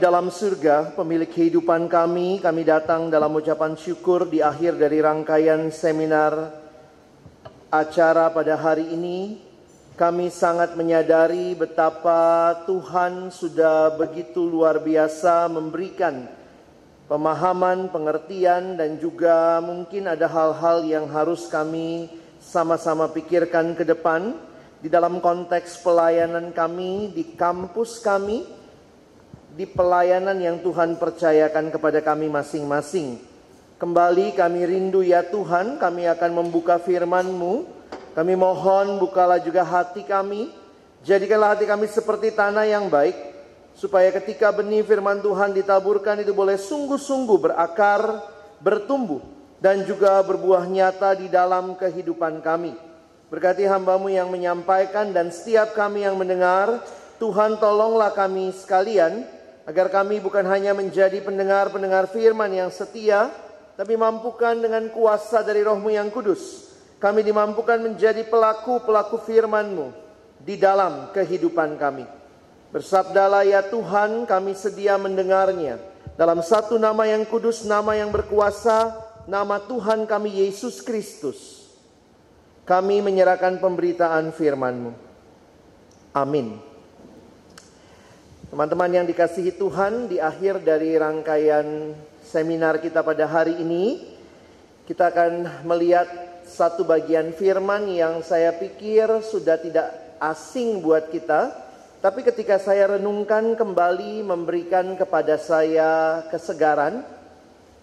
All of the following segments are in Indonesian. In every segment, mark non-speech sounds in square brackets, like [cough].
Dalam surga, pemilik kehidupan kami, kami datang dalam ucapan syukur di akhir dari rangkaian seminar acara pada hari ini. Kami sangat menyadari betapa Tuhan sudah begitu luar biasa memberikan pemahaman, pengertian, dan juga mungkin ada hal-hal yang harus kami sama-sama pikirkan ke depan di dalam konteks pelayanan kami di kampus kami di pelayanan yang Tuhan percayakan kepada kami masing-masing. Kembali kami rindu ya Tuhan, kami akan membuka firman-Mu. Kami mohon bukalah juga hati kami. Jadikanlah hati kami seperti tanah yang baik. Supaya ketika benih firman Tuhan ditaburkan itu boleh sungguh-sungguh berakar, bertumbuh. Dan juga berbuah nyata di dalam kehidupan kami. Berkati hambamu yang menyampaikan dan setiap kami yang mendengar. Tuhan tolonglah kami sekalian agar kami bukan hanya menjadi pendengar-pendengar firman yang setia, tapi mampukan dengan kuasa dari rohmu yang kudus, kami dimampukan menjadi pelaku-pelaku firman-Mu di dalam kehidupan kami. Bersabdalah ya Tuhan, kami sedia mendengarnya. Dalam satu nama yang kudus, nama yang berkuasa, nama Tuhan kami Yesus Kristus. Kami menyerahkan pemberitaan firman-Mu. Amin. Teman-teman yang dikasihi Tuhan, di akhir dari rangkaian seminar kita pada hari ini, kita akan melihat satu bagian firman yang saya pikir sudah tidak asing buat kita, tapi ketika saya renungkan kembali memberikan kepada saya kesegaran,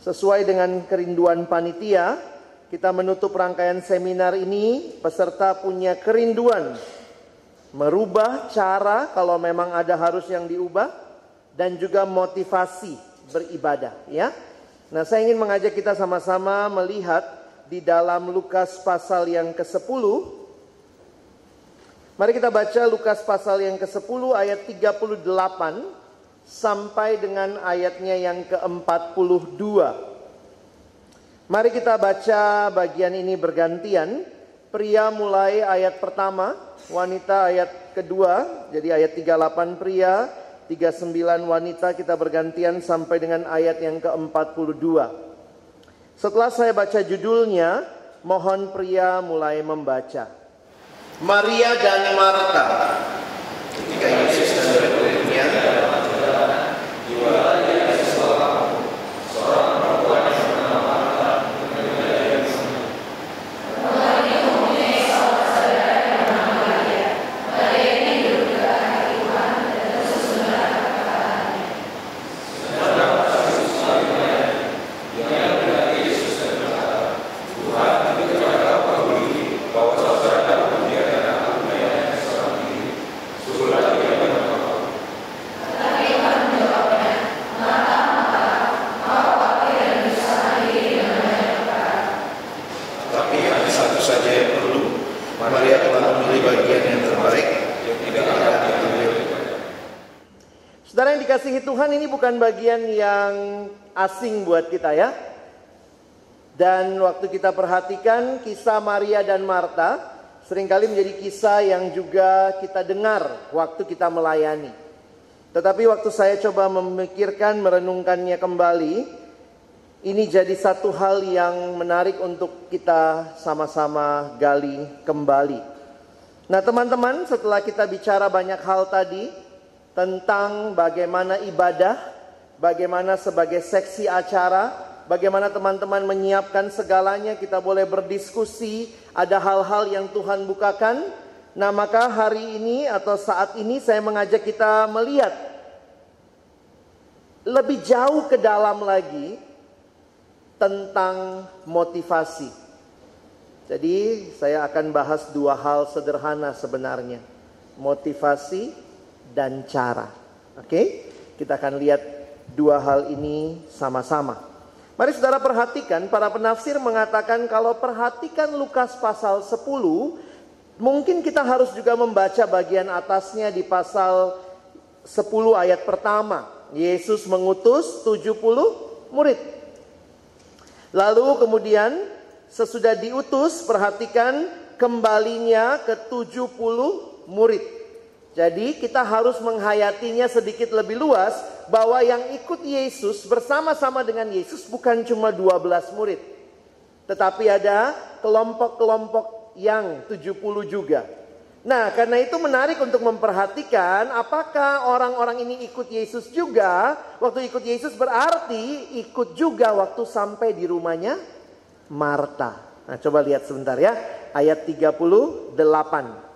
sesuai dengan kerinduan panitia, kita menutup rangkaian seminar ini, peserta punya kerinduan merubah cara kalau memang ada harus yang diubah dan juga motivasi beribadah ya. Nah, saya ingin mengajak kita sama-sama melihat di dalam Lukas pasal yang ke-10. Mari kita baca Lukas pasal yang ke-10 ayat 38 sampai dengan ayatnya yang ke-42. Mari kita baca bagian ini bergantian. Pria mulai ayat pertama wanita ayat kedua, jadi ayat 38 pria, 39 wanita kita bergantian sampai dengan ayat yang ke-42. Setelah saya baca judulnya, mohon pria mulai membaca. Maria dan Marta. Ketika Yesus dan murid-muridnya Tuhan ini bukan bagian yang asing buat kita ya. Dan waktu kita perhatikan kisah Maria dan Marta sering kali menjadi kisah yang juga kita dengar waktu kita melayani. Tetapi waktu saya coba memikirkan, merenungkannya kembali, ini jadi satu hal yang menarik untuk kita sama-sama gali kembali. Nah teman-teman setelah kita bicara banyak hal tadi, tentang bagaimana ibadah, bagaimana sebagai seksi acara, bagaimana teman-teman menyiapkan segalanya, kita boleh berdiskusi, ada hal-hal yang Tuhan bukakan. Nah, maka hari ini atau saat ini saya mengajak kita melihat lebih jauh ke dalam lagi tentang motivasi. Jadi, saya akan bahas dua hal sederhana sebenarnya. Motivasi dan cara. Oke, kita akan lihat dua hal ini sama-sama. Mari saudara perhatikan, para penafsir mengatakan kalau perhatikan Lukas pasal 10, mungkin kita harus juga membaca bagian atasnya di pasal 10 ayat pertama. Yesus mengutus 70 murid. Lalu kemudian sesudah diutus, perhatikan kembalinya ke 70 murid. Jadi kita harus menghayatinya sedikit lebih luas bahwa yang ikut Yesus bersama-sama dengan Yesus bukan cuma 12 murid. Tetapi ada kelompok-kelompok yang 70 juga. Nah, karena itu menarik untuk memperhatikan apakah orang-orang ini ikut Yesus juga. Waktu ikut Yesus berarti ikut juga waktu sampai di rumahnya Marta. Nah, coba lihat sebentar ya. Ayat 38.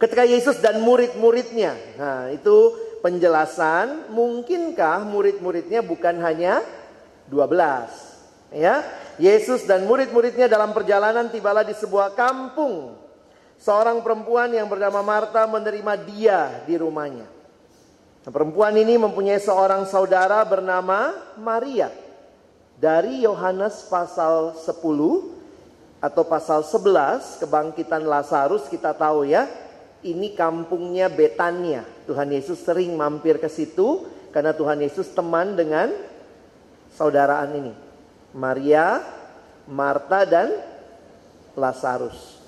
Ketika Yesus dan murid-muridnya. Nah, itu penjelasan mungkinkah murid-muridnya bukan hanya 12. Ya, Yesus dan murid-muridnya dalam perjalanan tibalah di sebuah kampung seorang perempuan yang bernama Marta menerima dia di rumahnya. Nah, perempuan ini mempunyai seorang saudara bernama Maria. Dari Yohanes pasal 10 atau pasal 11 kebangkitan Lazarus kita tahu ya. Ini kampungnya Betania. Tuhan Yesus sering mampir ke situ karena Tuhan Yesus teman dengan saudaraan ini. Maria, Marta dan Lazarus.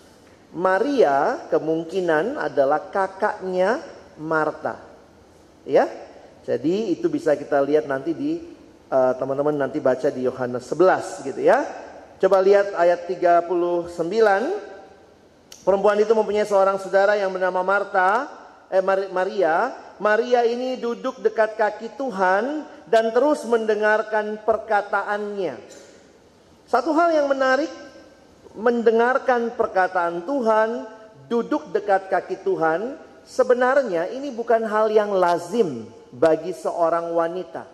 Maria kemungkinan adalah kakaknya Marta. Ya. Jadi itu bisa kita lihat nanti di eh, teman-teman uh, nanti baca di Yohanes 11 gitu ya. Coba lihat ayat 39. Perempuan itu mempunyai seorang saudara yang bernama Marta, eh Maria. Maria ini duduk dekat kaki Tuhan dan terus mendengarkan perkataannya. Satu hal yang menarik mendengarkan perkataan Tuhan, duduk dekat kaki Tuhan, sebenarnya ini bukan hal yang lazim bagi seorang wanita.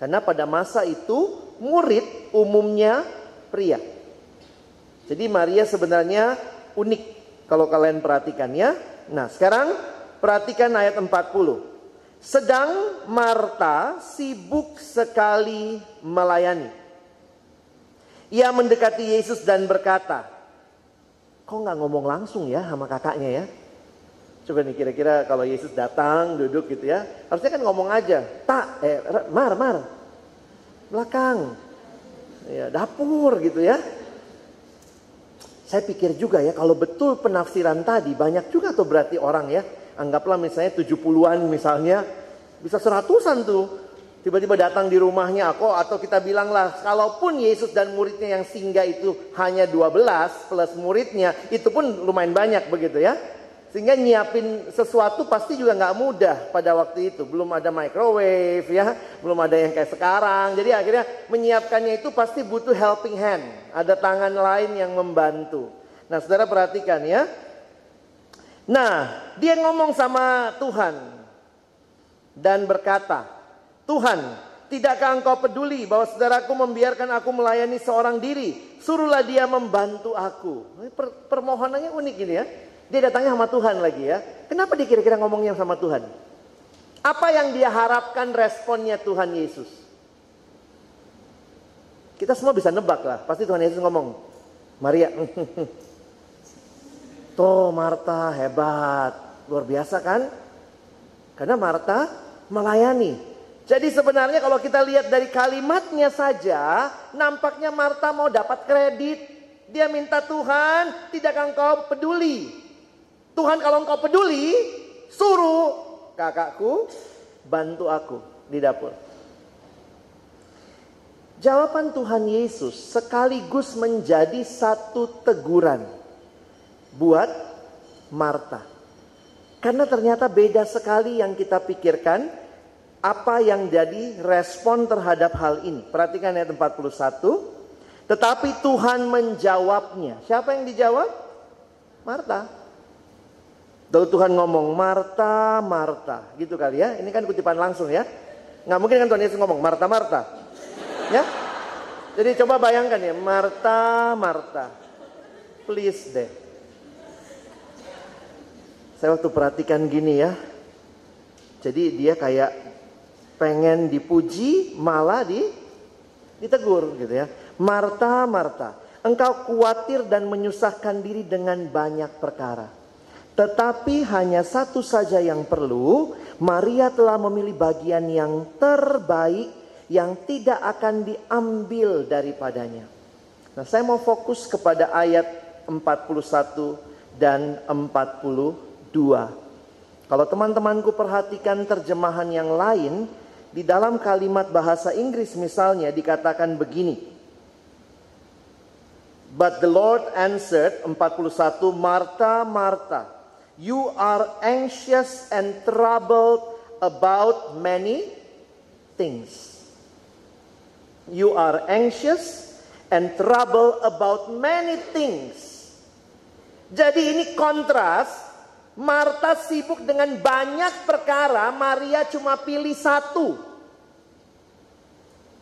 Karena pada masa itu murid umumnya pria. Jadi Maria sebenarnya unik kalau kalian perhatikan ya. Nah sekarang perhatikan ayat 40. Sedang Marta sibuk sekali melayani. Ia mendekati Yesus dan berkata, kok nggak ngomong langsung ya sama kakaknya ya? Coba nih kira-kira kalau Yesus datang duduk gitu ya, harusnya kan ngomong aja, tak, eh, mar, mar, belakang, ya dapur gitu ya. Saya pikir juga ya kalau betul penafsiran tadi banyak juga tuh berarti orang ya, anggaplah misalnya 70-an misalnya, bisa seratusan tuh. Tiba-tiba datang di rumahnya aku atau kita bilanglah kalaupun Yesus dan muridnya yang singgah itu hanya 12 plus muridnya itu pun lumayan banyak begitu ya sehingga nyiapin sesuatu pasti juga nggak mudah pada waktu itu belum ada microwave ya belum ada yang kayak sekarang jadi akhirnya menyiapkannya itu pasti butuh helping hand ada tangan lain yang membantu nah saudara perhatikan ya nah dia ngomong sama Tuhan dan berkata Tuhan, tidakkah engkau peduli bahwa saudaraku membiarkan aku melayani seorang diri? Suruhlah dia membantu aku. Per permohonannya unik ini ya. Dia datangnya sama Tuhan lagi ya. Kenapa dia kira-kira ngomongnya sama Tuhan? Apa yang dia harapkan responnya Tuhan Yesus? Kita semua bisa nebak lah. Pasti Tuhan Yesus ngomong, Maria, [laughs] Tuh Marta hebat, luar biasa kan? Karena Marta melayani. Jadi sebenarnya kalau kita lihat dari kalimatnya saja, nampaknya Marta mau dapat kredit. Dia minta Tuhan, tidak engkau peduli. Tuhan kalau engkau peduli, suruh kakakku bantu aku di dapur. Jawaban Tuhan Yesus sekaligus menjadi satu teguran buat Marta. Karena ternyata beda sekali yang kita pikirkan apa yang jadi respon terhadap hal ini. Perhatikan ayat 41. Tetapi Tuhan menjawabnya. Siapa yang dijawab? Marta. Lalu Tuhan ngomong, Marta, Marta. Gitu kali ya. Ini kan kutipan langsung ya. Nggak mungkin kan Tuhan Yesus ngomong, Marta, Marta. Ya. Jadi coba bayangkan ya, Marta, Marta. Please deh. Saya waktu perhatikan gini ya. Jadi dia kayak pengen dipuji malah di ditegur gitu ya. Marta, Marta, engkau khawatir dan menyusahkan diri dengan banyak perkara. Tetapi hanya satu saja yang perlu, Maria telah memilih bagian yang terbaik yang tidak akan diambil daripadanya. Nah, saya mau fokus kepada ayat 41 dan 42. Kalau teman-temanku perhatikan terjemahan yang lain, di dalam kalimat bahasa Inggris misalnya dikatakan begini. But the Lord answered 41 Marta Marta you are anxious and troubled about many things. You are anxious and troubled about many things. Jadi ini kontras Marta sibuk dengan banyak perkara, Maria cuma pilih satu.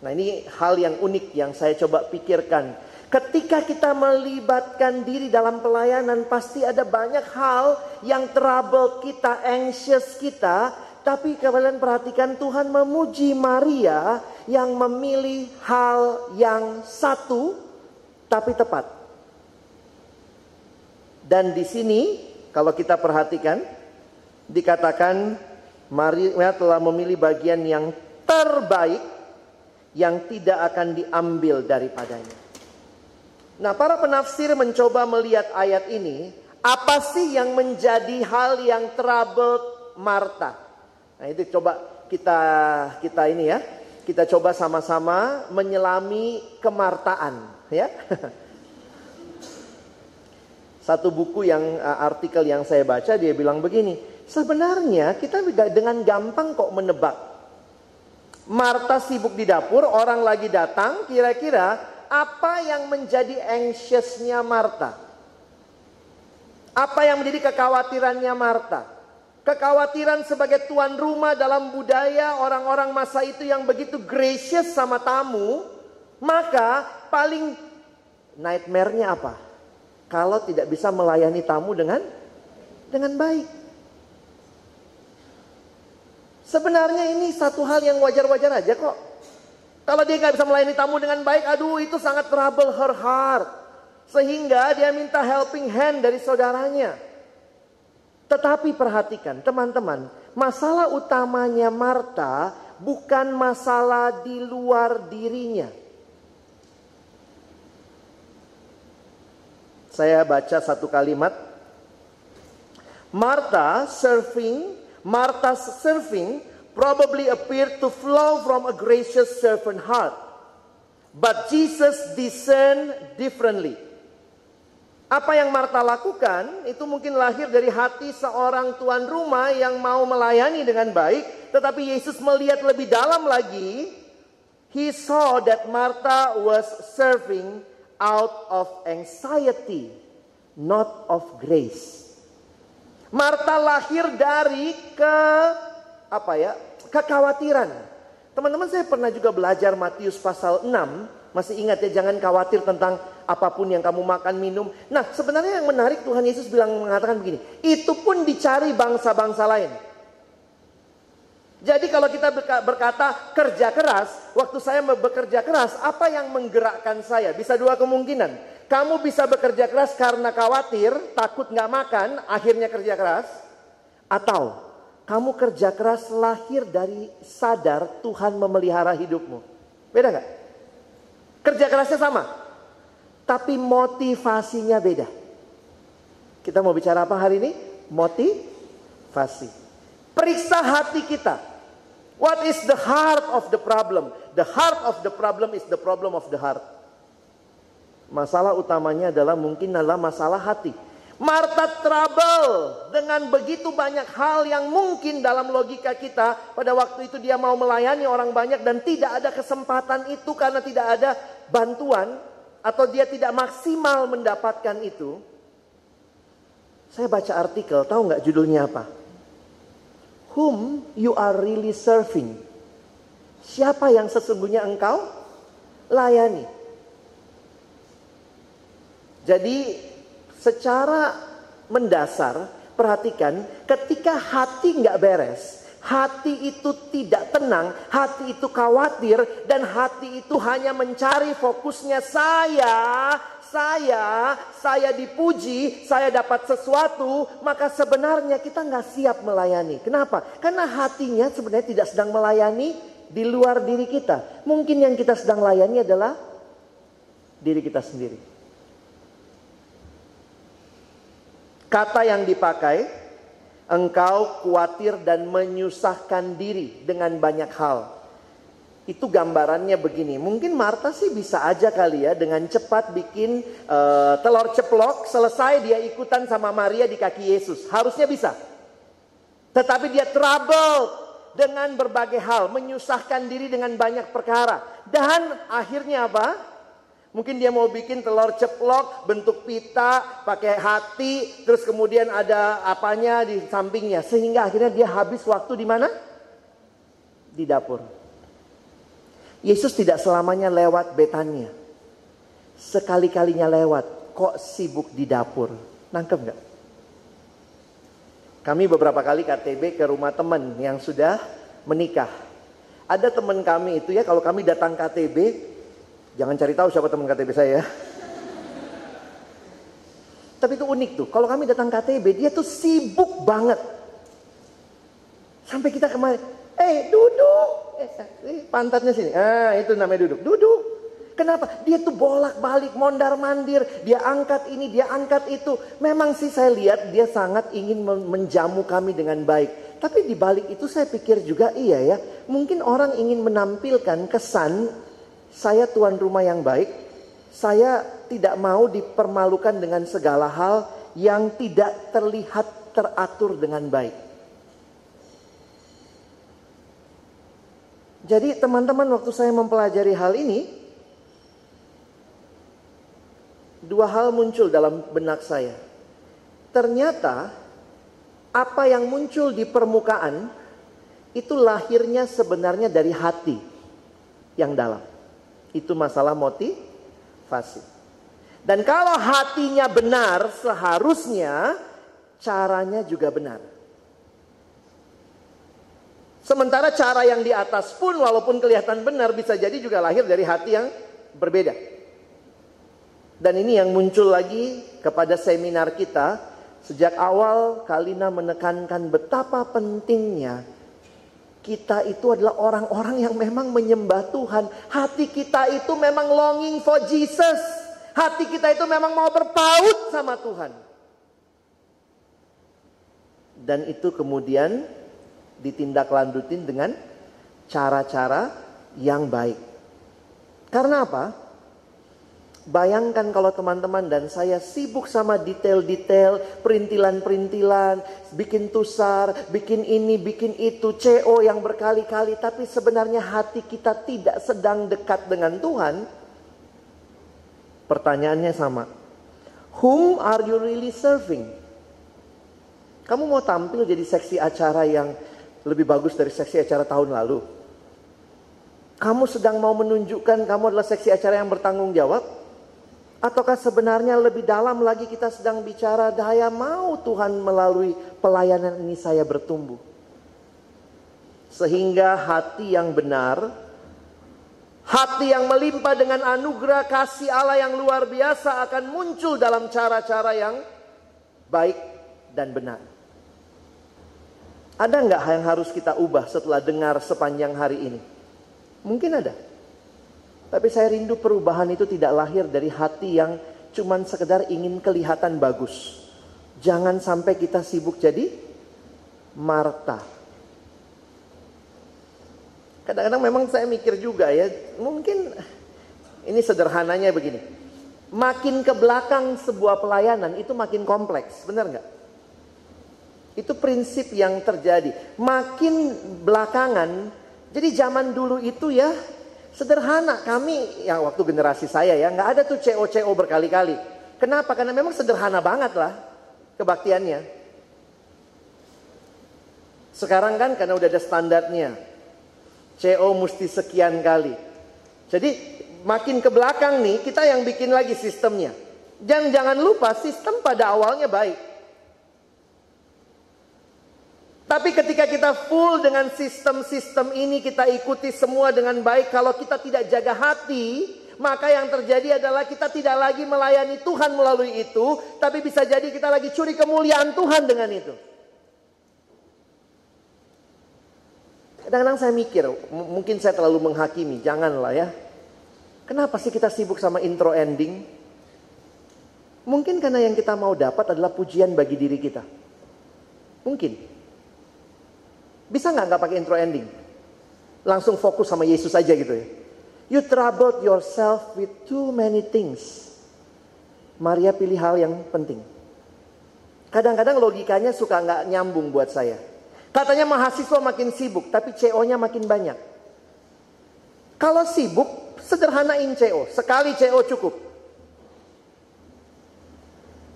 Nah, ini hal yang unik yang saya coba pikirkan. Ketika kita melibatkan diri dalam pelayanan, pasti ada banyak hal yang trouble kita, anxious kita. Tapi kalian perhatikan Tuhan memuji Maria yang memilih hal yang satu, tapi tepat. Dan di sini kalau kita perhatikan, dikatakan Maria telah memilih bagian yang terbaik yang tidak akan diambil daripadanya. Nah, para penafsir mencoba melihat ayat ini, apa sih yang menjadi hal yang troubled Marta? Nah, itu coba kita kita ini ya, kita coba sama-sama menyelami kemartaan, ya. [laughs] Satu buku yang uh, artikel yang saya baca dia bilang begini, sebenarnya kita dengan gampang kok menebak. Marta sibuk di dapur, orang lagi datang, kira-kira apa yang menjadi anxiousnya Marta? Apa yang menjadi kekhawatirannya Marta? Kekhawatiran sebagai tuan rumah dalam budaya orang-orang masa itu yang begitu gracious sama tamu, maka paling nightmare-nya apa? kalau tidak bisa melayani tamu dengan dengan baik. Sebenarnya ini satu hal yang wajar-wajar aja kok. Kalau dia nggak bisa melayani tamu dengan baik, aduh itu sangat trouble her heart. Sehingga dia minta helping hand dari saudaranya. Tetapi perhatikan teman-teman, masalah utamanya Marta bukan masalah di luar dirinya. Saya baca satu kalimat. Martha serving, Martha's serving probably appeared to flow from a gracious servant heart. But Jesus discerned differently. Apa yang Marta lakukan itu mungkin lahir dari hati seorang tuan rumah yang mau melayani dengan baik, tetapi Yesus melihat lebih dalam lagi. He saw that Martha was serving out of anxiety, not of grace. Marta lahir dari ke apa ya? Kekhawatiran. Teman-teman saya pernah juga belajar Matius pasal 6, masih ingat ya jangan khawatir tentang apa pun yang kamu makan minum. Nah, sebenarnya yang menarik Tuhan Yesus bilang mengatakan begini, itu pun dicari bangsa-bangsa lain. Jadi kalau kita berkata kerja keras, waktu saya bekerja keras, apa yang menggerakkan saya? Bisa dua kemungkinan. Kamu bisa bekerja keras karena khawatir, takut nggak makan, akhirnya kerja keras. Atau kamu kerja keras lahir dari sadar Tuhan memelihara hidupmu. Beda nggak? Kerja kerasnya sama, tapi motivasinya beda. Kita mau bicara apa hari ini? Motivasi. Periksa hati kita. What is the heart of the problem? The heart of the problem is the problem of the heart. Masalah utamanya adalah mungkin adalah masalah hati. Marta trouble dengan begitu banyak hal yang mungkin dalam logika kita pada waktu itu dia mau melayani orang banyak dan tidak ada kesempatan itu karena tidak ada bantuan atau dia tidak maksimal mendapatkan itu. Saya baca artikel, tahu nggak judulnya apa? whom you are really serving. Siapa yang sesungguhnya engkau layani. Jadi secara mendasar perhatikan ketika hati nggak beres, hati itu tidak tenang, hati itu khawatir dan hati itu hanya mencari fokusnya saya, saya, saya dipuji, saya dapat sesuatu, maka sebenarnya kita nggak siap melayani. Kenapa? Karena hatinya sebenarnya tidak sedang melayani di luar diri kita. Mungkin yang kita sedang layani adalah diri kita sendiri. Kata yang dipakai Engkau khawatir dan menyusahkan diri dengan banyak hal. Itu gambarannya begini. Mungkin Marta sih bisa aja kali ya dengan cepat bikin uh, telur ceplok, selesai dia ikutan sama Maria di kaki Yesus. Harusnya bisa. Tetapi dia trouble dengan berbagai hal, menyusahkan diri dengan banyak perkara. Dan akhirnya apa? Mungkin dia mau bikin telur ceplok bentuk pita, pakai hati, terus kemudian ada apanya di sampingnya. Sehingga akhirnya dia habis waktu di mana? Di dapur. Yesus tidak selamanya lewat Betania. Sekali-kalinya lewat, kok sibuk di dapur. Nangkep nggak? Kami beberapa kali KTB ke rumah teman yang sudah menikah. Ada teman kami itu ya, kalau kami datang KTB, Jangan cari tahu siapa teman KTB saya. Tapi itu unik tuh. Kalau kami datang KTB, dia tuh sibuk banget. Sampai kita kemarin, eh duduk. Eh, eh, pantatnya sini. Ah itu namanya duduk. Duduk. Kenapa? Dia tuh bolak-balik, mondar mandir. Dia angkat ini, dia angkat itu. Memang sih saya lihat dia sangat ingin menjamu kami dengan baik. Tapi di balik itu saya pikir juga iya ya. Mungkin orang ingin menampilkan kesan saya tuan rumah yang baik, saya tidak mau dipermalukan dengan segala hal yang tidak terlihat teratur dengan baik. Jadi teman-teman waktu saya mempelajari hal ini, dua hal muncul dalam benak saya. Ternyata apa yang muncul di permukaan itu lahirnya sebenarnya dari hati yang dalam. Itu masalah motivasi. Dan kalau hatinya benar, seharusnya caranya juga benar. Sementara cara yang di atas pun walaupun kelihatan benar bisa jadi juga lahir dari hati yang berbeda. Dan ini yang muncul lagi kepada seminar kita. Sejak awal Kalina menekankan betapa pentingnya kita itu adalah orang-orang yang memang menyembah Tuhan. Hati kita itu memang longing for Jesus. Hati kita itu memang mau berpaut sama Tuhan. Dan itu kemudian ditindaklanjutin dengan cara-cara yang baik. Karena apa? Bayangkan kalau teman-teman dan saya sibuk sama detail-detail, perintilan-perintilan, bikin tusar, bikin ini, bikin itu, CO yang berkali-kali, tapi sebenarnya hati kita tidak sedang dekat dengan Tuhan. Pertanyaannya sama. Whom are you really serving? Kamu mau tampil jadi seksi acara yang lebih bagus dari seksi acara tahun lalu? Kamu sedang mau menunjukkan kamu adalah seksi acara yang bertanggung jawab? Ataukah sebenarnya lebih dalam lagi kita sedang bicara daya mau Tuhan melalui pelayanan ini saya bertumbuh. Sehingga hati yang benar, hati yang melimpah dengan anugerah kasih Allah yang luar biasa akan muncul dalam cara-cara yang baik dan benar. Ada nggak yang harus kita ubah setelah dengar sepanjang hari ini? Mungkin ada. Tapi saya rindu perubahan itu tidak lahir dari hati yang cuman sekedar ingin kelihatan bagus. Jangan sampai kita sibuk jadi Marta. Kadang-kadang memang saya mikir juga ya, mungkin ini sederhananya begini. Makin ke belakang sebuah pelayanan itu makin kompleks, benar nggak? Itu prinsip yang terjadi. Makin belakangan, jadi zaman dulu itu ya Sederhana kami yang waktu generasi saya ya nggak ada tuh CO-CO berkali-kali. Kenapa? Karena memang sederhana banget lah kebaktiannya. Sekarang kan karena udah ada standarnya. CO mesti sekian kali. Jadi makin ke belakang nih kita yang bikin lagi sistemnya. Dan jangan lupa sistem pada awalnya baik. Tapi ketika kita full dengan sistem-sistem ini, kita ikuti semua dengan baik. Kalau kita tidak jaga hati, maka yang terjadi adalah kita tidak lagi melayani Tuhan melalui itu, tapi bisa jadi kita lagi curi kemuliaan Tuhan dengan itu. Kadang-kadang saya mikir, mungkin saya terlalu menghakimi, janganlah ya. Kenapa sih kita sibuk sama intro ending? Mungkin karena yang kita mau dapat adalah pujian bagi diri kita. Mungkin. Bisa nggak nggak pakai intro ending? Langsung fokus sama Yesus aja gitu ya. You troubled yourself with too many things. Maria pilih hal yang penting. Kadang-kadang logikanya suka nggak nyambung buat saya. Katanya mahasiswa makin sibuk, tapi CO-nya makin banyak. Kalau sibuk, sederhanain CO. Sekali CO cukup.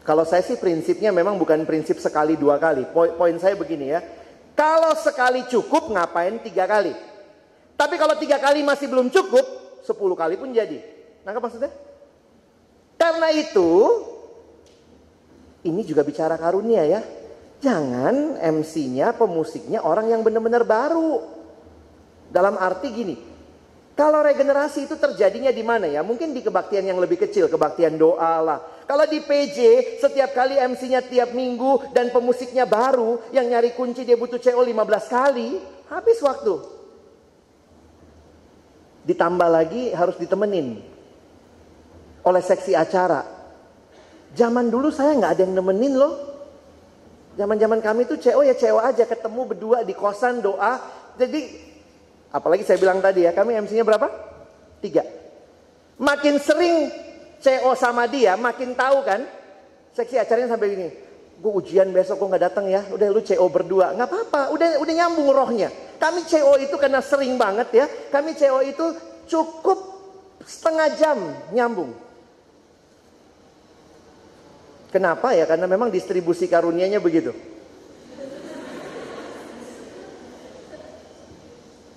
Kalau saya sih prinsipnya memang bukan prinsip sekali dua kali. Poin, poin saya begini ya. Kalau sekali cukup, ngapain tiga kali? Tapi kalau tiga kali masih belum cukup, sepuluh kali pun jadi. Nangkap maksudnya? Karena itu, ini juga bicara karunia ya. Jangan MC-nya, pemusiknya orang yang benar-benar baru. Dalam arti gini, kalau regenerasi itu terjadinya di mana ya? Mungkin di kebaktian yang lebih kecil, kebaktian doa lah. Kalau di PJ, setiap kali MC-nya tiap minggu dan pemusiknya baru, yang nyari kunci dia butuh CO 15 kali, habis waktu. Ditambah lagi harus ditemenin oleh seksi acara. Zaman dulu saya nggak ada yang nemenin loh. Zaman-zaman kami tuh CO ya CO aja ketemu berdua di kosan doa. Jadi apalagi saya bilang tadi ya kami MC-nya berapa? Tiga. Makin sering CO sama dia makin tahu kan. Seksi acaranya sampai gini. Gue ujian besok gue nggak datang ya. Udah lu CO berdua nggak apa-apa. Udah udah nyambung rohnya. Kami CO itu karena sering banget ya. Kami CO itu cukup setengah jam nyambung. Kenapa ya? Karena memang distribusi karunianya begitu.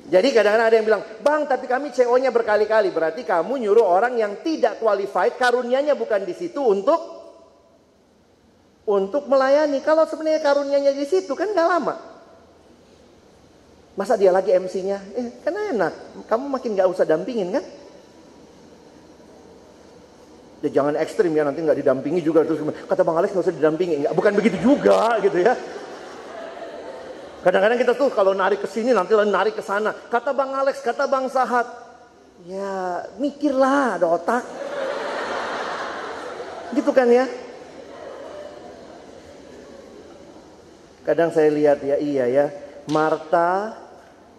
Jadi kadang-kadang ada yang bilang, bang tapi kami CO-nya berkali-kali. Berarti kamu nyuruh orang yang tidak qualified, karunianya bukan di situ untuk untuk melayani. Kalau sebenarnya karunianya di situ kan gak lama. Masa dia lagi MC-nya? Eh, kan enak. Kamu makin gak usah dampingin kan? Ya jangan ekstrim ya nanti nggak didampingi juga terus kata Bang Alex nggak usah didampingi. Bukan begitu juga gitu ya. Kadang-kadang kita tuh kalau narik ke sini nanti narik ke sana. Kata Bang Alex, kata Bang Sahat, ya mikirlah ada otak. Gitu kan ya. Kadang saya lihat ya iya ya, Marta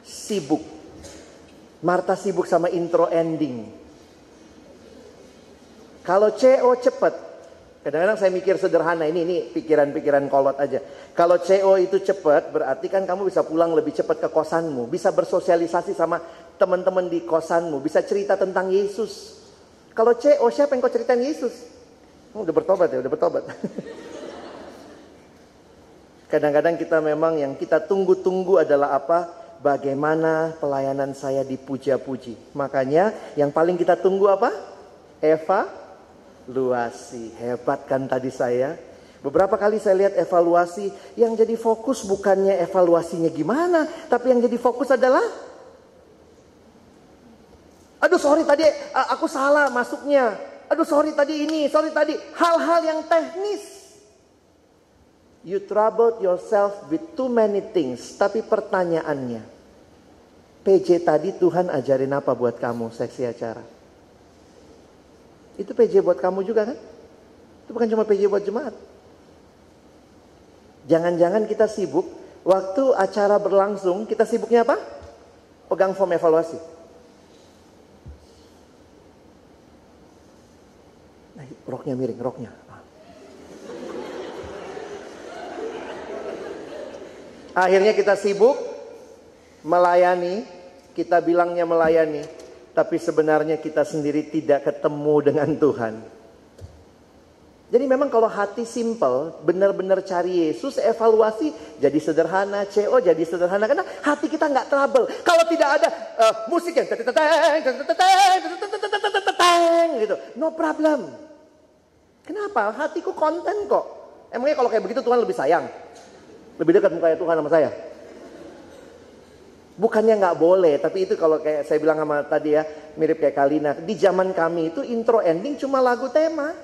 sibuk. Marta sibuk sama intro ending. Kalau CO cepat, kadang-kadang saya mikir sederhana ini, ini pikiran-pikiran kolot aja. Kalau CO itu cepat, berarti kan kamu bisa pulang lebih cepat ke kosanmu, bisa bersosialisasi sama teman-teman di kosanmu, bisa cerita tentang Yesus. Kalau CO siapa yang kau ceritain Yesus? Oh, udah bertobat ya, udah bertobat. [laughs] Kadang-kadang kita memang yang kita tunggu-tunggu adalah apa? Bagaimana pelayanan saya dipuja-puji. Makanya yang paling kita tunggu apa? Eva evaluasi. Hebat kan tadi saya? Beberapa kali saya lihat evaluasi yang jadi fokus bukannya evaluasinya gimana, tapi yang jadi fokus adalah Aduh sorry tadi aku salah masuknya. Aduh sorry tadi ini, sorry tadi hal-hal yang teknis. You troubled yourself with too many things. Tapi pertanyaannya, PJ tadi Tuhan ajarin apa buat kamu seksi acara? Itu PJ buat kamu juga kan? Itu bukan cuma PJ buat jemaat. Jangan-jangan kita sibuk, waktu acara berlangsung, kita sibuknya apa? Pegang form evaluasi. Nah, roknya miring, roknya. Akhirnya kita sibuk melayani, kita bilangnya melayani, tapi sebenarnya kita sendiri tidak ketemu dengan Tuhan. Jadi memang kalau hati simple, benar-benar cari Yesus, evaluasi jadi sederhana, CO jadi sederhana karena hati kita nggak trouble. Kalau tidak ada uh, musik yang gitu, no problem. Kenapa? Hatiku konten kok. Emangnya kalau kayak begitu Tuhan lebih sayang, lebih dekat mukanya Tuhan sama saya. Bukannya nggak boleh, tapi itu kalau kayak saya bilang sama tadi ya, mirip kayak Kalina. Di zaman kami itu intro ending cuma lagu tema.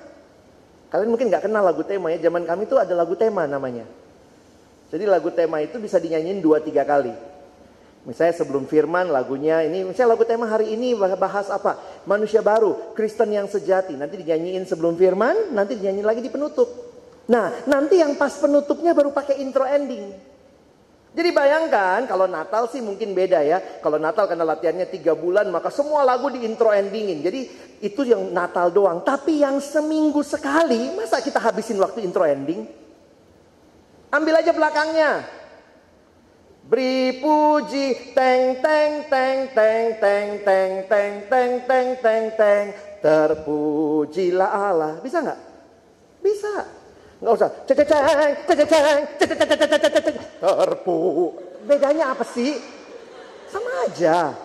Kalian mungkin nggak kenal lagu tema ya, zaman kami itu ada lagu tema namanya. Jadi lagu tema itu bisa dinyanyiin dua tiga kali. Misalnya sebelum firman lagunya ini, misalnya lagu tema hari ini bahas apa? Manusia baru, Kristen yang sejati. Nanti dinyanyiin sebelum firman, nanti dinyanyiin lagi di penutup. Nah, nanti yang pas penutupnya baru pakai intro ending. Jadi bayangkan kalau Natal sih mungkin beda ya. Kalau Natal karena latihannya tiga bulan maka semua lagu di intro endingin. Jadi itu yang Natal doang. Tapi yang seminggu sekali masa kita habisin waktu intro ending? Ambil aja belakangnya. Beri puji teng teng teng teng teng teng teng teng teng teng teng terpujilah Allah. Bisa nggak? Bisa. Nggak usah. Cececeng, cececeng, cececeng, terpu. Bedanya apa sih? Sama aja.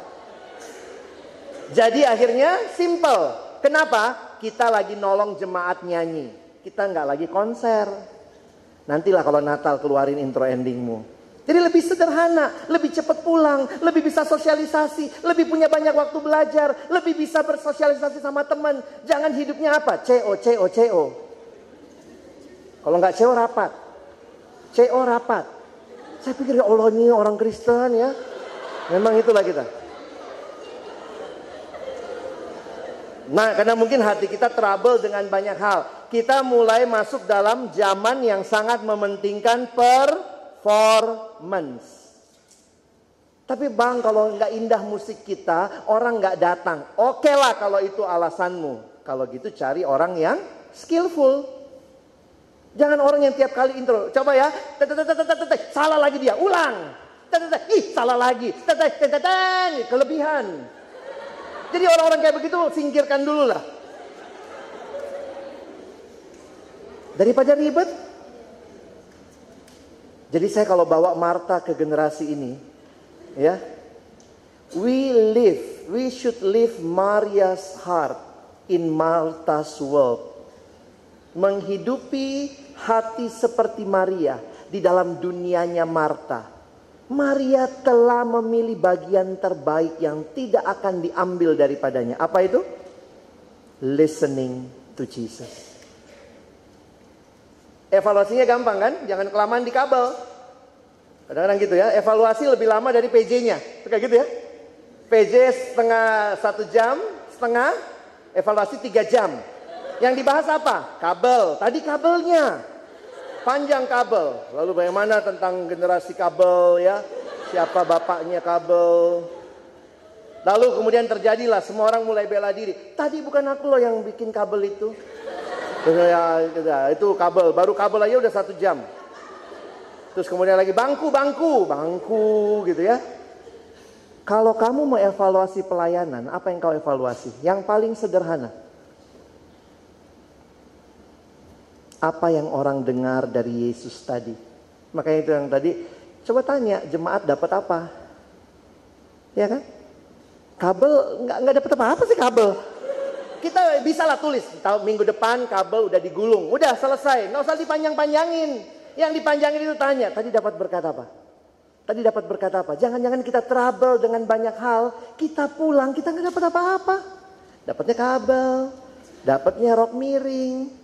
Jadi akhirnya simple. Kenapa? Kita lagi nolong jemaat nyanyi. Kita nggak lagi konser. Nantilah kalau Natal keluarin intro endingmu. Jadi lebih sederhana, lebih cepat pulang, lebih bisa sosialisasi, lebih punya banyak waktu belajar, lebih bisa bersosialisasi sama teman. Jangan hidupnya apa? CO, CO, CO. Kalau nggak CO rapat. CO rapat. Saya pikir ya Allah ini orang Kristen ya. Memang itulah kita. Nah, karena mungkin hati kita trouble dengan banyak hal. Kita mulai masuk dalam zaman yang sangat mementingkan performance. Tapi bang, kalau nggak indah musik kita, orang nggak datang. Oke lah kalau itu alasanmu. Kalau gitu cari orang yang skillful. Jangan orang yang tiap kali intro. Coba ya. Salah lagi dia. Ulang. Ih, salah lagi. Kelebihan. Jadi orang-orang kayak begitu singkirkan dulu lah. Daripada ribet. Jadi saya kalau bawa Marta ke generasi ini. Ya. We live. We should live Maria's heart in Martha's world. Menghidupi hati seperti Maria di dalam dunianya Marta. Maria telah memilih bagian terbaik yang tidak akan diambil daripadanya. Apa itu? Listening to Jesus. Evaluasinya gampang kan? Jangan kelamaan di kabel. Kadang-kadang gitu ya. Evaluasi lebih lama dari PJ-nya. Kayak gitu ya. PJ setengah satu jam, setengah. Evaluasi tiga jam. Yang dibahas apa? Kabel. Tadi kabelnya. Panjang kabel. Lalu bagaimana tentang generasi kabel ya? Siapa bapaknya kabel? Lalu kemudian terjadilah semua orang mulai bela diri. Tadi bukan aku loh yang bikin kabel itu. Ya, ya, itu kabel, baru kabel aja udah satu jam. Terus kemudian lagi bangku, bangku, bangku gitu ya. Kalau kamu mau evaluasi pelayanan, apa yang kau evaluasi? Yang paling sederhana. Apa yang orang dengar dari Yesus tadi. Makanya itu yang tadi, coba tanya jemaat dapat apa? Ya kan? Kabel nggak nggak dapat apa-apa sih kabel. Kita bisa lah tulis, tahu minggu depan kabel udah digulung, udah selesai, nggak usah dipanjang-panjangin. Yang dipanjangin itu tanya, tadi dapat berkat apa? Tadi dapat berkat apa? Jangan-jangan kita trouble dengan banyak hal, kita pulang kita nggak dapat apa-apa. Dapatnya kabel, dapatnya rok miring,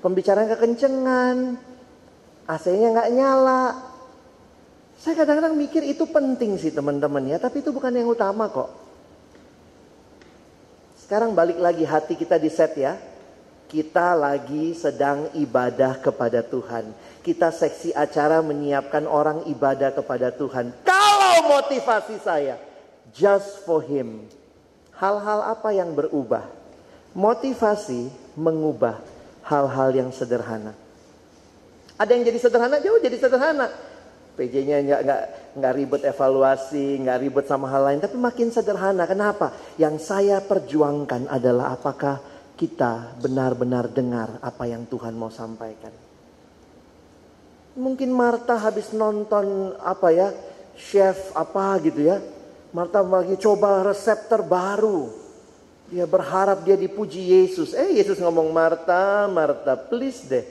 pembicaraan kekencengan, AC-nya nggak nyala. Saya kadang-kadang mikir itu penting sih teman-teman ya, tapi itu bukan yang utama kok. Sekarang balik lagi hati kita di set ya. Kita lagi sedang ibadah kepada Tuhan. Kita seksi acara menyiapkan orang ibadah kepada Tuhan. Kalau motivasi saya, just for him. Hal-hal apa yang berubah? Motivasi mengubah hal-hal yang sederhana. Ada yang jadi sederhana, jauh jadi sederhana. PJ-nya nggak nggak nggak ribet evaluasi, nggak ribet sama hal lain, tapi makin sederhana. Kenapa? Yang saya perjuangkan adalah apakah kita benar-benar dengar apa yang Tuhan mau sampaikan. Mungkin Marta habis nonton apa ya, chef apa gitu ya. Marta lagi coba resep terbaru. Dia berharap dia dipuji Yesus. Eh Yesus ngomong Marta, Marta please deh.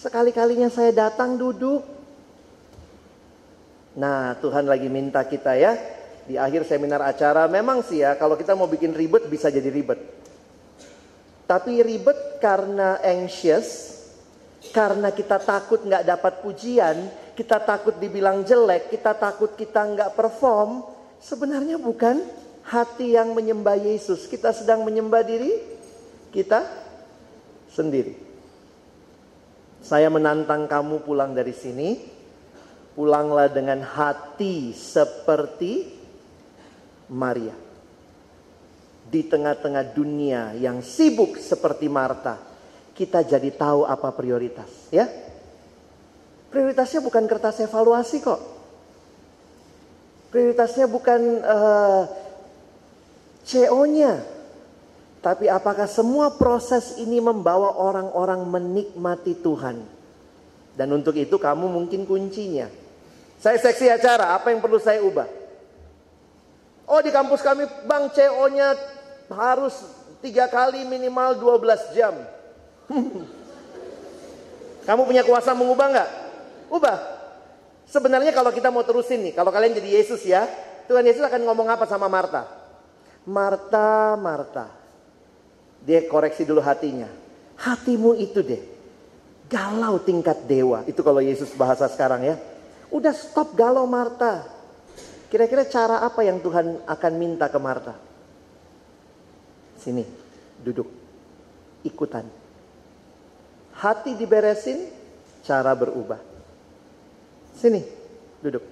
Sekali-kalinya saya datang duduk. Nah Tuhan lagi minta kita ya. Di akhir seminar acara memang sih ya kalau kita mau bikin ribet bisa jadi ribet. Tapi ribet karena anxious. Karena kita takut nggak dapat pujian. Kita takut dibilang jelek. Kita takut kita nggak perform. Sebenarnya bukan hati yang menyembah Yesus. Kita sedang menyembah diri kita sendiri. Saya menantang kamu pulang dari sini, pulanglah dengan hati seperti Maria. Di tengah-tengah dunia yang sibuk seperti Marta, kita jadi tahu apa prioritas, ya. Prioritasnya bukan kertas evaluasi kok. Prioritasnya bukan uh, CO-nya, tapi apakah semua proses ini membawa orang-orang menikmati Tuhan? Dan untuk itu kamu mungkin kuncinya. Saya seksi acara, apa yang perlu saya ubah? Oh di kampus kami bang CO-nya harus tiga kali minimal 12 jam. [laughs] Kamu punya kuasa mengubah nggak? Ubah. Sebenarnya kalau kita mau terusin nih, kalau kalian jadi Yesus ya, Tuhan Yesus akan ngomong apa sama Marta? Marta, Marta, dia koreksi dulu hatinya. Hatimu itu deh. Galau tingkat dewa. Itu kalau Yesus bahasa sekarang ya. Udah stop galau Marta. Kira-kira cara apa yang Tuhan akan minta ke Marta? Sini, duduk. Ikutan. Hati diberesin, cara berubah. Sini, duduk.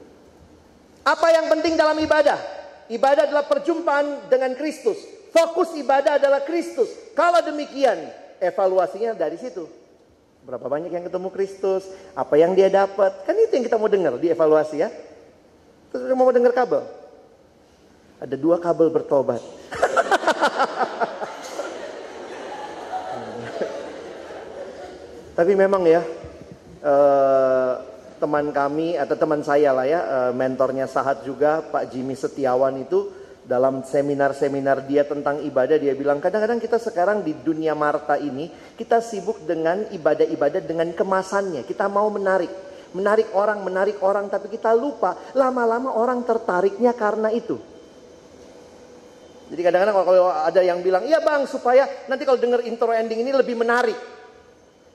Apa yang penting dalam ibadah? Ibadah adalah perjumpaan dengan Kristus. Fokus ibadah adalah Kristus. Kalau demikian, evaluasinya dari situ. Berapa banyak yang ketemu Kristus, apa yang dia dapat. Kan itu yang kita mau dengar di evaluasi ya. Terus mau dengar kabel. Ada dua kabel bertobat. [laughs] Tapi memang ya, eh, teman kami atau teman saya lah ya, eh, mentornya Sahat juga, Pak Jimmy Setiawan itu dalam seminar-seminar dia tentang ibadah dia bilang kadang-kadang kita sekarang di dunia Marta ini kita sibuk dengan ibadah-ibadah dengan kemasannya. Kita mau menarik menarik orang menarik orang tapi kita lupa lama-lama orang tertariknya karena itu. Jadi kadang-kadang kalau ada yang bilang iya bang supaya nanti kalau denger intro ending ini lebih menarik.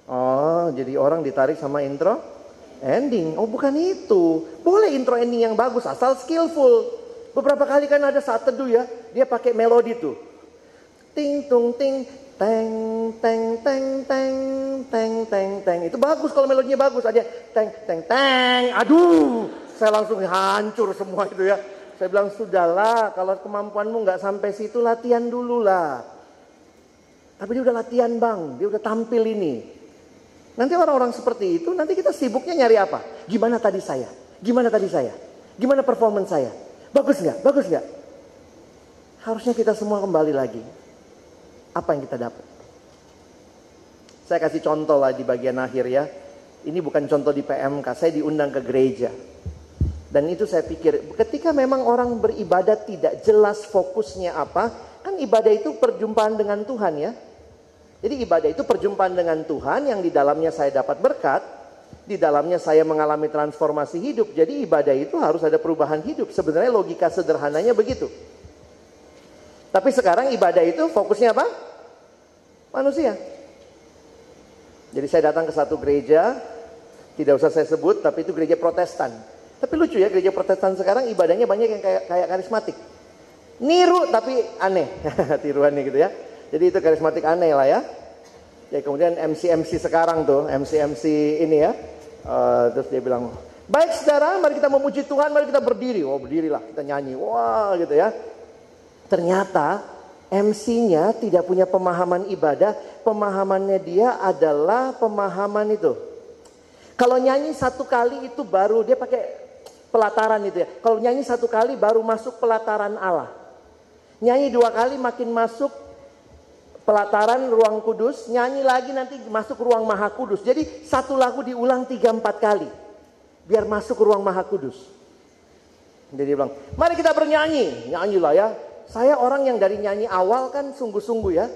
Oh jadi orang ditarik sama intro ending oh bukan itu boleh intro ending yang bagus asal skillful Beberapa kali kan ada saat teduh ya, dia pakai melodi tuh. Ting tung ting teng teng teng teng teng teng teng. Itu bagus kalau melodinya bagus aja. Teng teng teng. Aduh, saya langsung hancur semua itu ya. Saya bilang sudahlah, kalau kemampuanmu nggak sampai situ latihan dulu lah. Tapi dia udah latihan bang, dia udah tampil ini. Nanti orang-orang seperti itu, nanti kita sibuknya nyari apa? Gimana tadi saya? Gimana tadi saya? Gimana performance saya? Bagus nggak? Bagus nggak? Harusnya kita semua kembali lagi. Apa yang kita dapat? Saya kasih contoh lah di bagian akhir ya. Ini bukan contoh di PMK, saya diundang ke gereja. Dan itu saya pikir, ketika memang orang beribadat tidak jelas fokusnya apa, kan ibadah itu perjumpaan dengan Tuhan ya. Jadi ibadah itu perjumpaan dengan Tuhan yang di dalamnya saya dapat berkat, di dalamnya saya mengalami transformasi hidup. Jadi ibadah itu harus ada perubahan hidup. Sebenarnya logika sederhananya begitu. Tapi sekarang ibadah itu fokusnya apa? Manusia. Jadi saya datang ke satu gereja, tidak usah saya sebut, tapi itu gereja protestan. Tapi lucu ya, gereja protestan sekarang ibadahnya banyak yang kayak, kayak karismatik. Niru tapi aneh, [laughs] tiruannya gitu ya. Jadi itu karismatik aneh lah ya. Ya kemudian MC-MC sekarang tuh, MC-MC ini ya, Uh, terus dia bilang, baik saudara, mari kita memuji Tuhan, mari kita berdiri. Oh berdirilah, kita nyanyi. Wah gitu ya. Ternyata MC-nya tidak punya pemahaman ibadah, pemahamannya dia adalah pemahaman itu. Kalau nyanyi satu kali itu baru dia pakai pelataran itu ya. Kalau nyanyi satu kali baru masuk pelataran Allah. Nyanyi dua kali makin masuk pelataran ruang kudus, nyanyi lagi nanti masuk ruang maha kudus. Jadi satu lagu diulang tiga empat kali. Biar masuk ruang maha kudus. Jadi dia bilang, mari kita bernyanyi. Nyanyilah ya. Saya orang yang dari nyanyi awal kan sungguh-sungguh ya.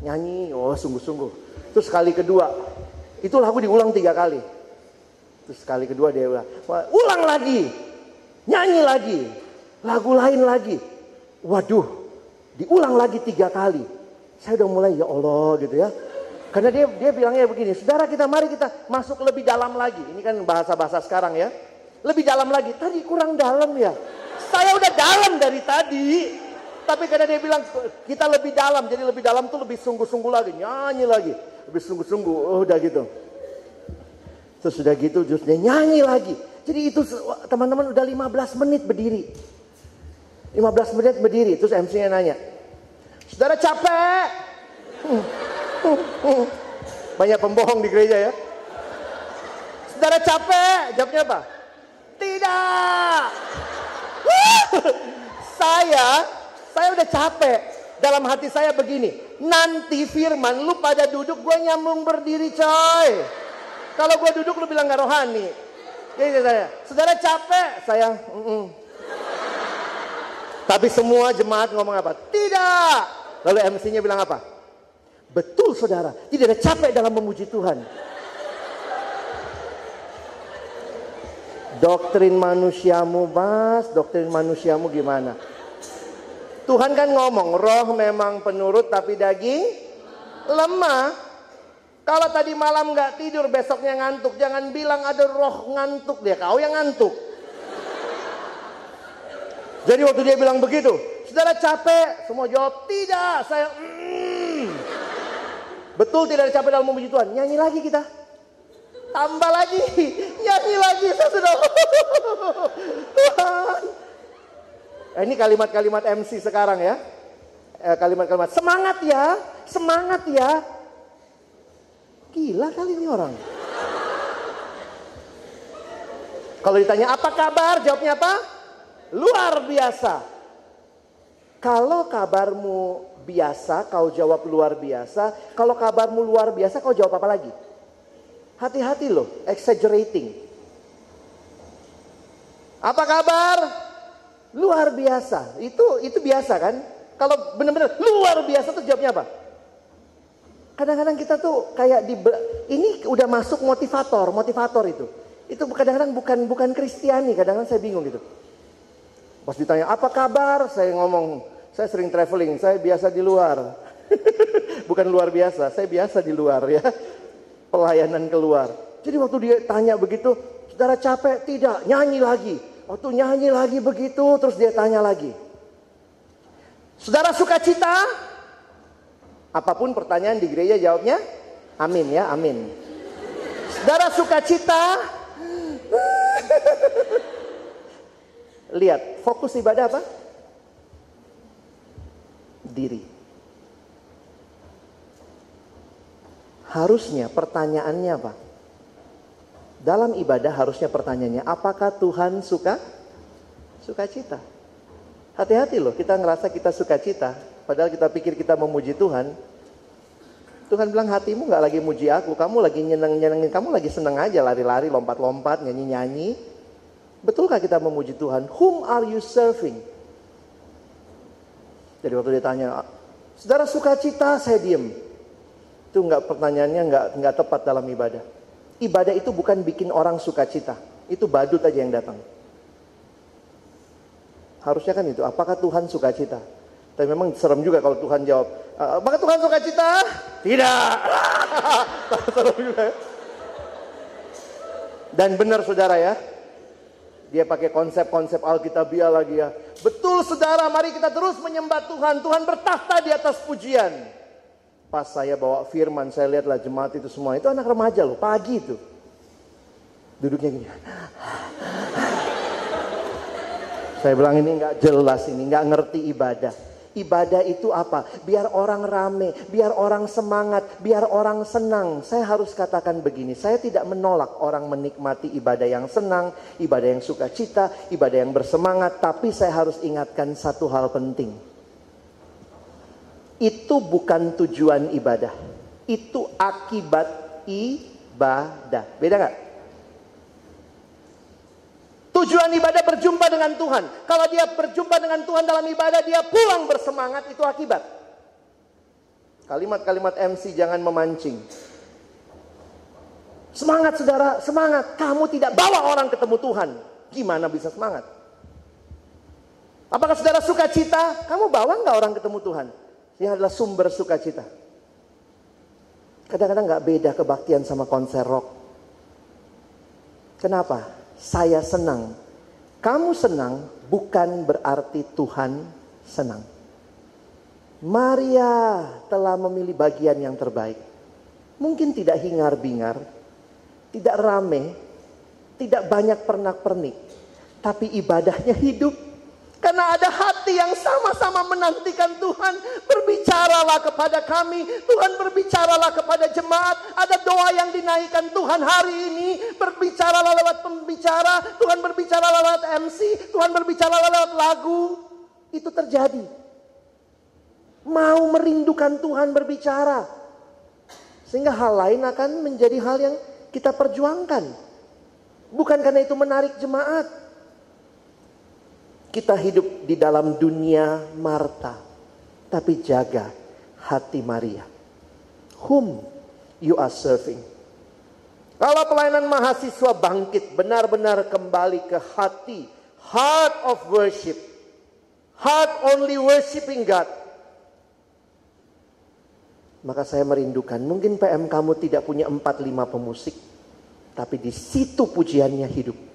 Nyanyi, oh sungguh-sungguh. Terus kali kedua, itu lagu diulang tiga kali. Terus kali kedua dia ulang, ulang lagi. Nyanyi lagi. Lagu lain lagi. Waduh, diulang lagi tiga kali saya udah mulai ya Allah gitu ya. Karena dia dia bilangnya begini, saudara kita mari kita masuk lebih dalam lagi. Ini kan bahasa-bahasa sekarang ya. Lebih dalam lagi. Tadi kurang dalam ya. Saya udah dalam dari tadi. Tapi karena dia bilang kita lebih dalam, jadi lebih dalam tuh lebih sungguh-sungguh lagi, nyanyi lagi, lebih sungguh-sungguh, oh, udah gitu. Terus sudah gitu dia nyanyi lagi. Jadi itu teman-teman udah 15 menit berdiri. 15 menit berdiri. Terus MC-nya nanya. Saudara capek? Banyak pembohong di gereja ya. Saudara capek? Jawabnya apa? Tidak. saya, saya udah capek. Dalam hati saya begini. Nanti firman lu pada duduk gue nyambung berdiri coy. Kalau gue duduk lu bilang gak rohani. Jadi saya, saudara capek? Saya, mm -mm. Tapi semua jemaat ngomong apa? Tidak. Lalu MC-nya bilang apa? Betul saudara, tidak ada capek dalam memuji Tuhan. Doktrin manusiamu mas, doktrin manusiamu gimana? Tuhan kan ngomong, roh memang penurut tapi daging lemah. Kalau tadi malam nggak tidur, besoknya ngantuk. Jangan bilang ada roh ngantuk dia. Kau yang ngantuk. Jadi waktu dia bilang begitu, saudara capek? Semua jawab tidak. Saya, mm. betul tidak ada capek dalam memuji Tuhan. Nyanyi lagi kita. Tambah lagi, nyanyi lagi. Saya sudah, Tuhan. Eh, ini kalimat-kalimat MC sekarang ya. Eh, kalimat-kalimat semangat ya, semangat ya. Gila kali ini orang. Kalau ditanya apa kabar, jawabnya apa? Luar biasa. Kalau kabarmu biasa, kau jawab luar biasa. Kalau kabarmu luar biasa, kau jawab apa lagi? Hati-hati loh, exaggerating. Apa kabar? Luar biasa. Itu itu biasa kan? Kalau benar-benar luar biasa tuh jawabnya apa? Kadang-kadang kita tuh kayak di ini udah masuk motivator, motivator itu. Itu kadang-kadang bukan bukan Kristiani, kadang-kadang saya bingung gitu. Pas ditanya, "Apa kabar?" Saya ngomong, "Saya sering traveling, saya biasa di luar." [laughs] bukan luar biasa, saya biasa di luar ya. Pelayanan keluar. Jadi waktu dia tanya begitu, "Saudara capek?" "Tidak." Nyanyi lagi. Waktu nyanyi lagi begitu, terus dia tanya lagi. Saudara suka cita? Apa pun pertanyaan di gereja jawabnya amin ya, amin. Saudara sukacita. [laughs] Lihat, fokus ibadah apa? Diri. Harusnya pertanyaannya apa? Dalam ibadah harusnya pertanyaannya, apakah Tuhan suka? Sukacita. Hati-hati loh, kita ngerasa kita sukacita, Padahal kita pikir kita memuji Tuhan. Tuhan bilang hatimu nggak lagi muji aku, kamu lagi nyeneng-nyenengin, kamu lagi seneng aja lari-lari, lompat-lompat, nyanyi-nyanyi. Betulkah kita memuji Tuhan? Whom are you serving? Jadi waktu ditanya, saudara sukacita, saya diem. Itu nggak pertanyaannya nggak nggak tepat dalam ibadah. Ibadah itu bukan bikin orang sukacita, itu badut aja yang datang. Harusnya kan itu, apakah Tuhan sukacita? Tapi memang serem juga kalau Tuhan jawab, apakah Tuhan suka cita? Tidak. [laughs] serem juga. Dan benar saudara ya, dia pakai konsep-konsep Alkitabiah lagi ya. Betul saudara, mari kita terus menyembah Tuhan. Tuhan bertahta di atas pujian. Pas saya bawa firman, saya lihatlah jemaat itu semua. Itu anak remaja loh, pagi itu. Duduknya gini. Saya bilang ini nggak jelas ini, nggak ngerti ibadah. Ibadah itu apa? Biar orang rame, biar orang semangat, biar orang senang. Saya harus katakan begini, saya tidak menolak orang menikmati ibadah yang senang, ibadah yang sukacita, ibadah yang bersemangat, tapi saya harus ingatkan satu hal penting. Itu bukan tujuan ibadah. Itu akibat ibadah. Beda gak? Tujuan ibadah berjumpa dengan Tuhan. Kalau dia berjumpa dengan Tuhan dalam ibadah, dia pulang bersemangat, itu akibat. Kalimat-kalimat MC jangan memancing. Semangat saudara, semangat. Kamu tidak bawa orang ketemu Tuhan. Gimana bisa semangat? Apakah saudara suka cita? Kamu bawa nggak orang ketemu Tuhan? Ini adalah sumber sukacita. Kadang-kadang nggak beda kebaktian sama konser rock. Kenapa? Saya senang. Kamu senang bukan berarti Tuhan senang. Maria telah memilih bagian yang terbaik. Mungkin tidak hingar-bingar, tidak rame, tidak banyak pernak-pernik, tapi ibadahnya hidup. Karena ada hati yang sama-sama menantikan Tuhan. Berbicaralah kepada kami. Tuhan berbicaralah kepada jemaat. Ada doa yang dinaikkan Tuhan hari ini. Berbicaralah lewat pembicara. Tuhan berbicara lewat MC. Tuhan berbicara lewat lagu. Itu terjadi. Mau merindukan Tuhan berbicara. Sehingga hal lain akan menjadi hal yang kita perjuangkan. Bukan karena itu menarik jemaat kita hidup di dalam dunia Marta, tapi jaga hati Maria. Whom you are serving. Kalau pelayanan mahasiswa bangkit benar-benar kembali ke hati, heart of worship, heart only worshiping God. Maka saya merindukan, mungkin PM kamu tidak punya 4-5 pemusik, tapi di situ pujiannya hidup.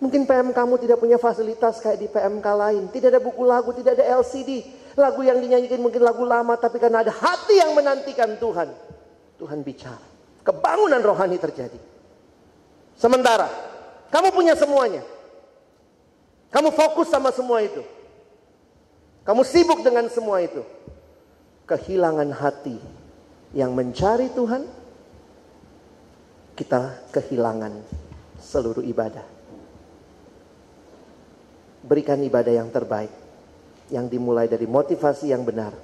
Mungkin PM kamu tidak punya fasilitas kayak di PMK lain. Tidak ada buku lagu, tidak ada LCD. Lagu yang dinyanyikan mungkin lagu lama, tapi karena ada hati yang menantikan Tuhan. Tuhan bicara. Kebangunan rohani terjadi. Sementara, kamu punya semuanya. Kamu fokus sama semua itu. Kamu sibuk dengan semua itu. Kehilangan hati yang mencari Tuhan, kita kehilangan seluruh ibadah berikan ibadah yang terbaik. Yang dimulai dari motivasi yang benar.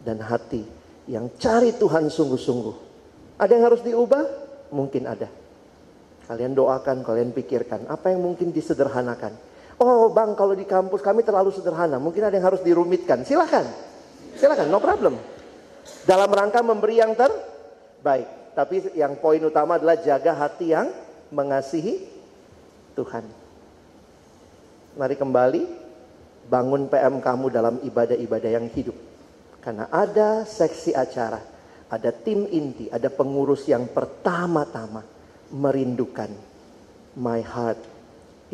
Dan hati yang cari Tuhan sungguh-sungguh. Ada yang harus diubah? Mungkin ada. Kalian doakan, kalian pikirkan. Apa yang mungkin disederhanakan? Oh bang kalau di kampus kami terlalu sederhana. Mungkin ada yang harus dirumitkan. Silahkan. Silahkan, no problem. Dalam rangka memberi yang terbaik. Tapi yang poin utama adalah jaga hati yang mengasihi Tuhan. Mari kembali bangun PM kamu dalam ibadah-ibadah yang hidup. Karena ada seksi acara, ada tim inti, ada pengurus yang pertama-tama merindukan. My heart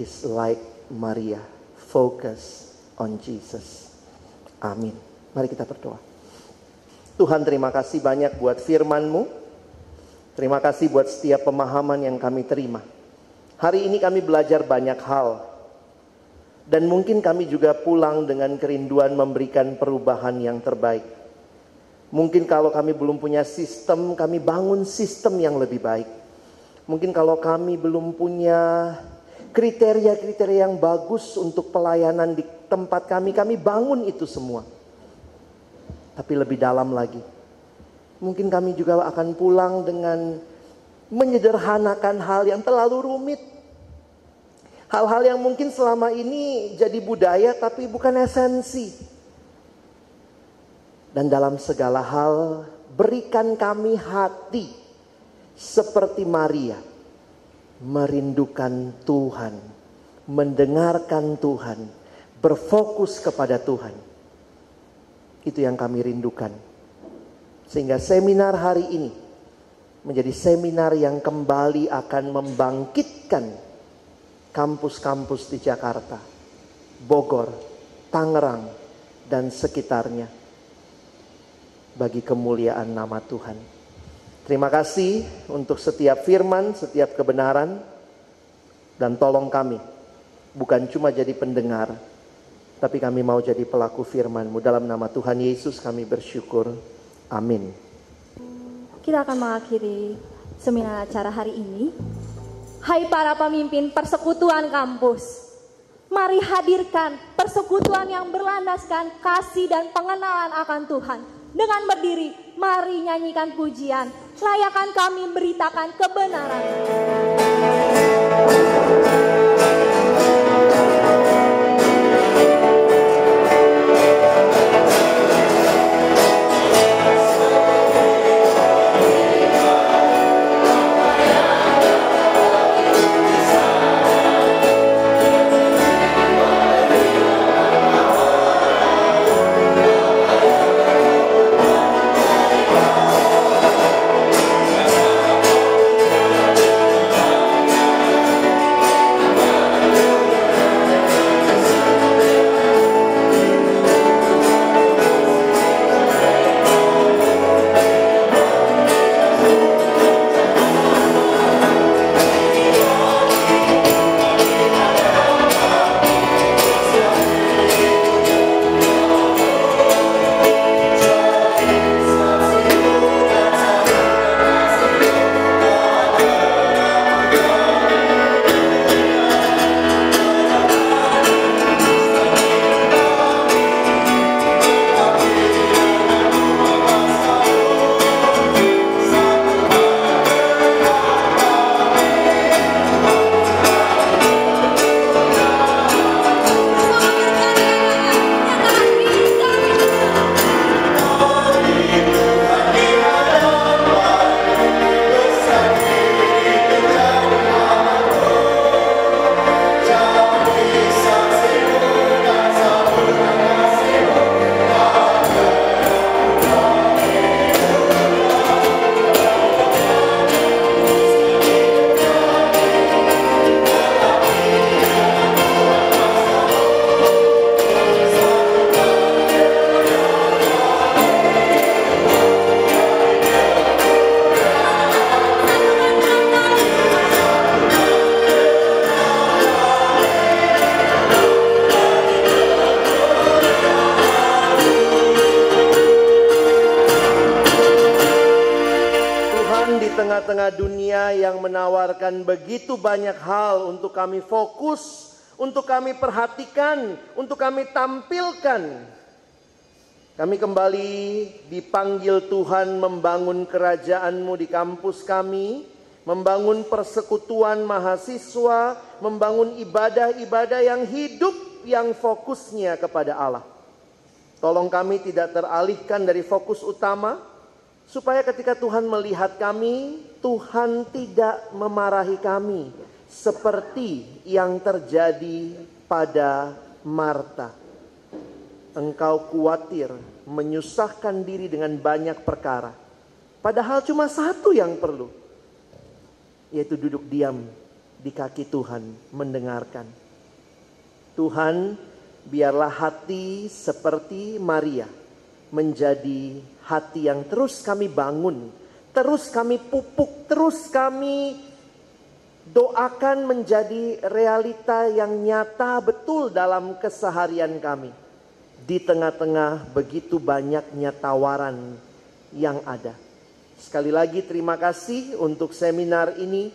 is like Maria, focus on Jesus. Amin. Mari kita berdoa. Tuhan terima kasih banyak buat firman-Mu. Terima kasih buat setiap pemahaman yang kami terima. Hari ini kami belajar banyak hal dan mungkin kami juga pulang dengan kerinduan memberikan perubahan yang terbaik. Mungkin kalau kami belum punya sistem, kami bangun sistem yang lebih baik. Mungkin kalau kami belum punya kriteria-kriteria yang bagus untuk pelayanan di tempat kami, kami bangun itu semua. Tapi lebih dalam lagi, mungkin kami juga akan pulang dengan menyederhanakan hal yang terlalu rumit Hal-hal yang mungkin selama ini jadi budaya tapi bukan esensi. Dan dalam segala hal berikan kami hati seperti Maria. Merindukan Tuhan, mendengarkan Tuhan, berfokus kepada Tuhan. Itu yang kami rindukan. Sehingga seminar hari ini menjadi seminar yang kembali akan membangkitkan kampus-kampus di Jakarta, Bogor, Tangerang, dan sekitarnya bagi kemuliaan nama Tuhan. Terima kasih untuk setiap firman, setiap kebenaran, dan tolong kami bukan cuma jadi pendengar, tapi kami mau jadi pelaku firman-Mu. Dalam nama Tuhan Yesus kami bersyukur. Amin. Kita akan mengakhiri seminar acara hari ini Hai para pemimpin persekutuan kampus, mari hadirkan persekutuan yang berlandaskan kasih dan pengenalan akan Tuhan. Dengan berdiri, mari nyanyikan pujian, layakan kami beritakan kebenaran. Menawarkan begitu banyak hal untuk kami fokus, untuk kami perhatikan, untuk kami tampilkan. Kami kembali dipanggil Tuhan membangun kerajaan-Mu di kampus kami, membangun persekutuan mahasiswa, membangun ibadah-ibadah yang hidup yang fokusnya kepada Allah. Tolong kami tidak teralihkan dari fokus utama, supaya ketika Tuhan melihat kami, Tuhan tidak memarahi kami seperti yang terjadi pada Marta. Engkau khawatir menyusahkan diri dengan banyak perkara, padahal cuma satu yang perlu, yaitu duduk diam di kaki Tuhan, mendengarkan. Tuhan, biarlah hati seperti Maria menjadi hati yang terus kami bangun, terus kami pupuk, terus kami doakan menjadi realita yang nyata betul dalam keseharian kami. Di tengah-tengah begitu banyaknya tawaran yang ada. Sekali lagi terima kasih untuk seminar ini.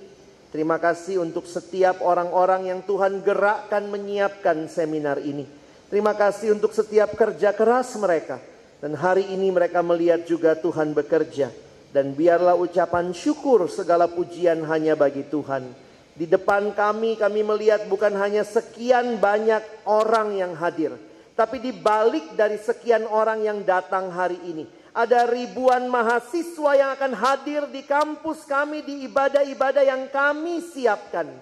Terima kasih untuk setiap orang-orang yang Tuhan gerakkan menyiapkan seminar ini. Terima kasih untuk setiap kerja keras mereka dan hari ini mereka melihat juga Tuhan bekerja. Dan biarlah ucapan syukur segala pujian hanya bagi Tuhan. Di depan kami, kami melihat bukan hanya sekian banyak orang yang hadir. Tapi di balik dari sekian orang yang datang hari ini. Ada ribuan mahasiswa yang akan hadir di kampus kami di ibadah-ibadah yang kami siapkan.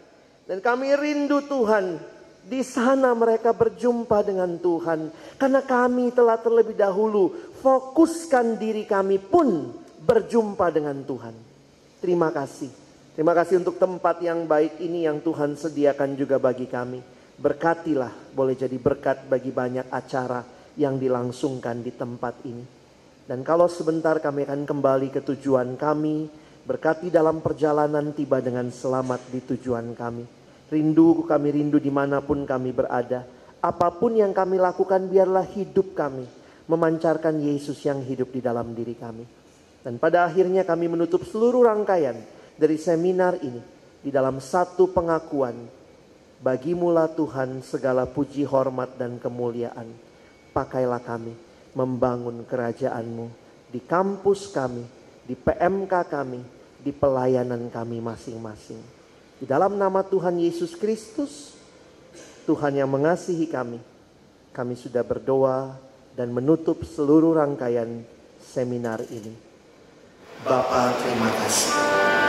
Dan kami rindu Tuhan di sana mereka berjumpa dengan Tuhan. Karena kami telah terlebih dahulu fokuskan diri kami pun berjumpa dengan Tuhan. Terima kasih. Terima kasih untuk tempat yang baik ini yang Tuhan sediakan juga bagi kami. Berkatilah boleh jadi berkat bagi banyak acara yang dilangsungkan di tempat ini. Dan kalau sebentar kami akan kembali ke tujuan kami, berkati dalam perjalanan tiba dengan selamat di tujuan kami. Rindu kami rindu di mana pun kami berada. Apa pun yang kami lakukan biarlah hidup kami memancarkan Yesus yang hidup di dalam diri kami. Dan pada akhirnya kami menutup seluruh rangkaian dari seminar ini di dalam satu pengakuan. Bagimulah Tuhan segala puji hormat dan kemuliaan. Pakailah kami membangun kerajaanmu di kampus kami, di PMK kami, di pelayanan kami masing-masing. Di dalam nama Tuhan Yesus Kristus, Tuhan yang mengasihi kami, kami sudah berdoa dan menutup seluruh rangkaian seminar ini. Bapak terima kasih.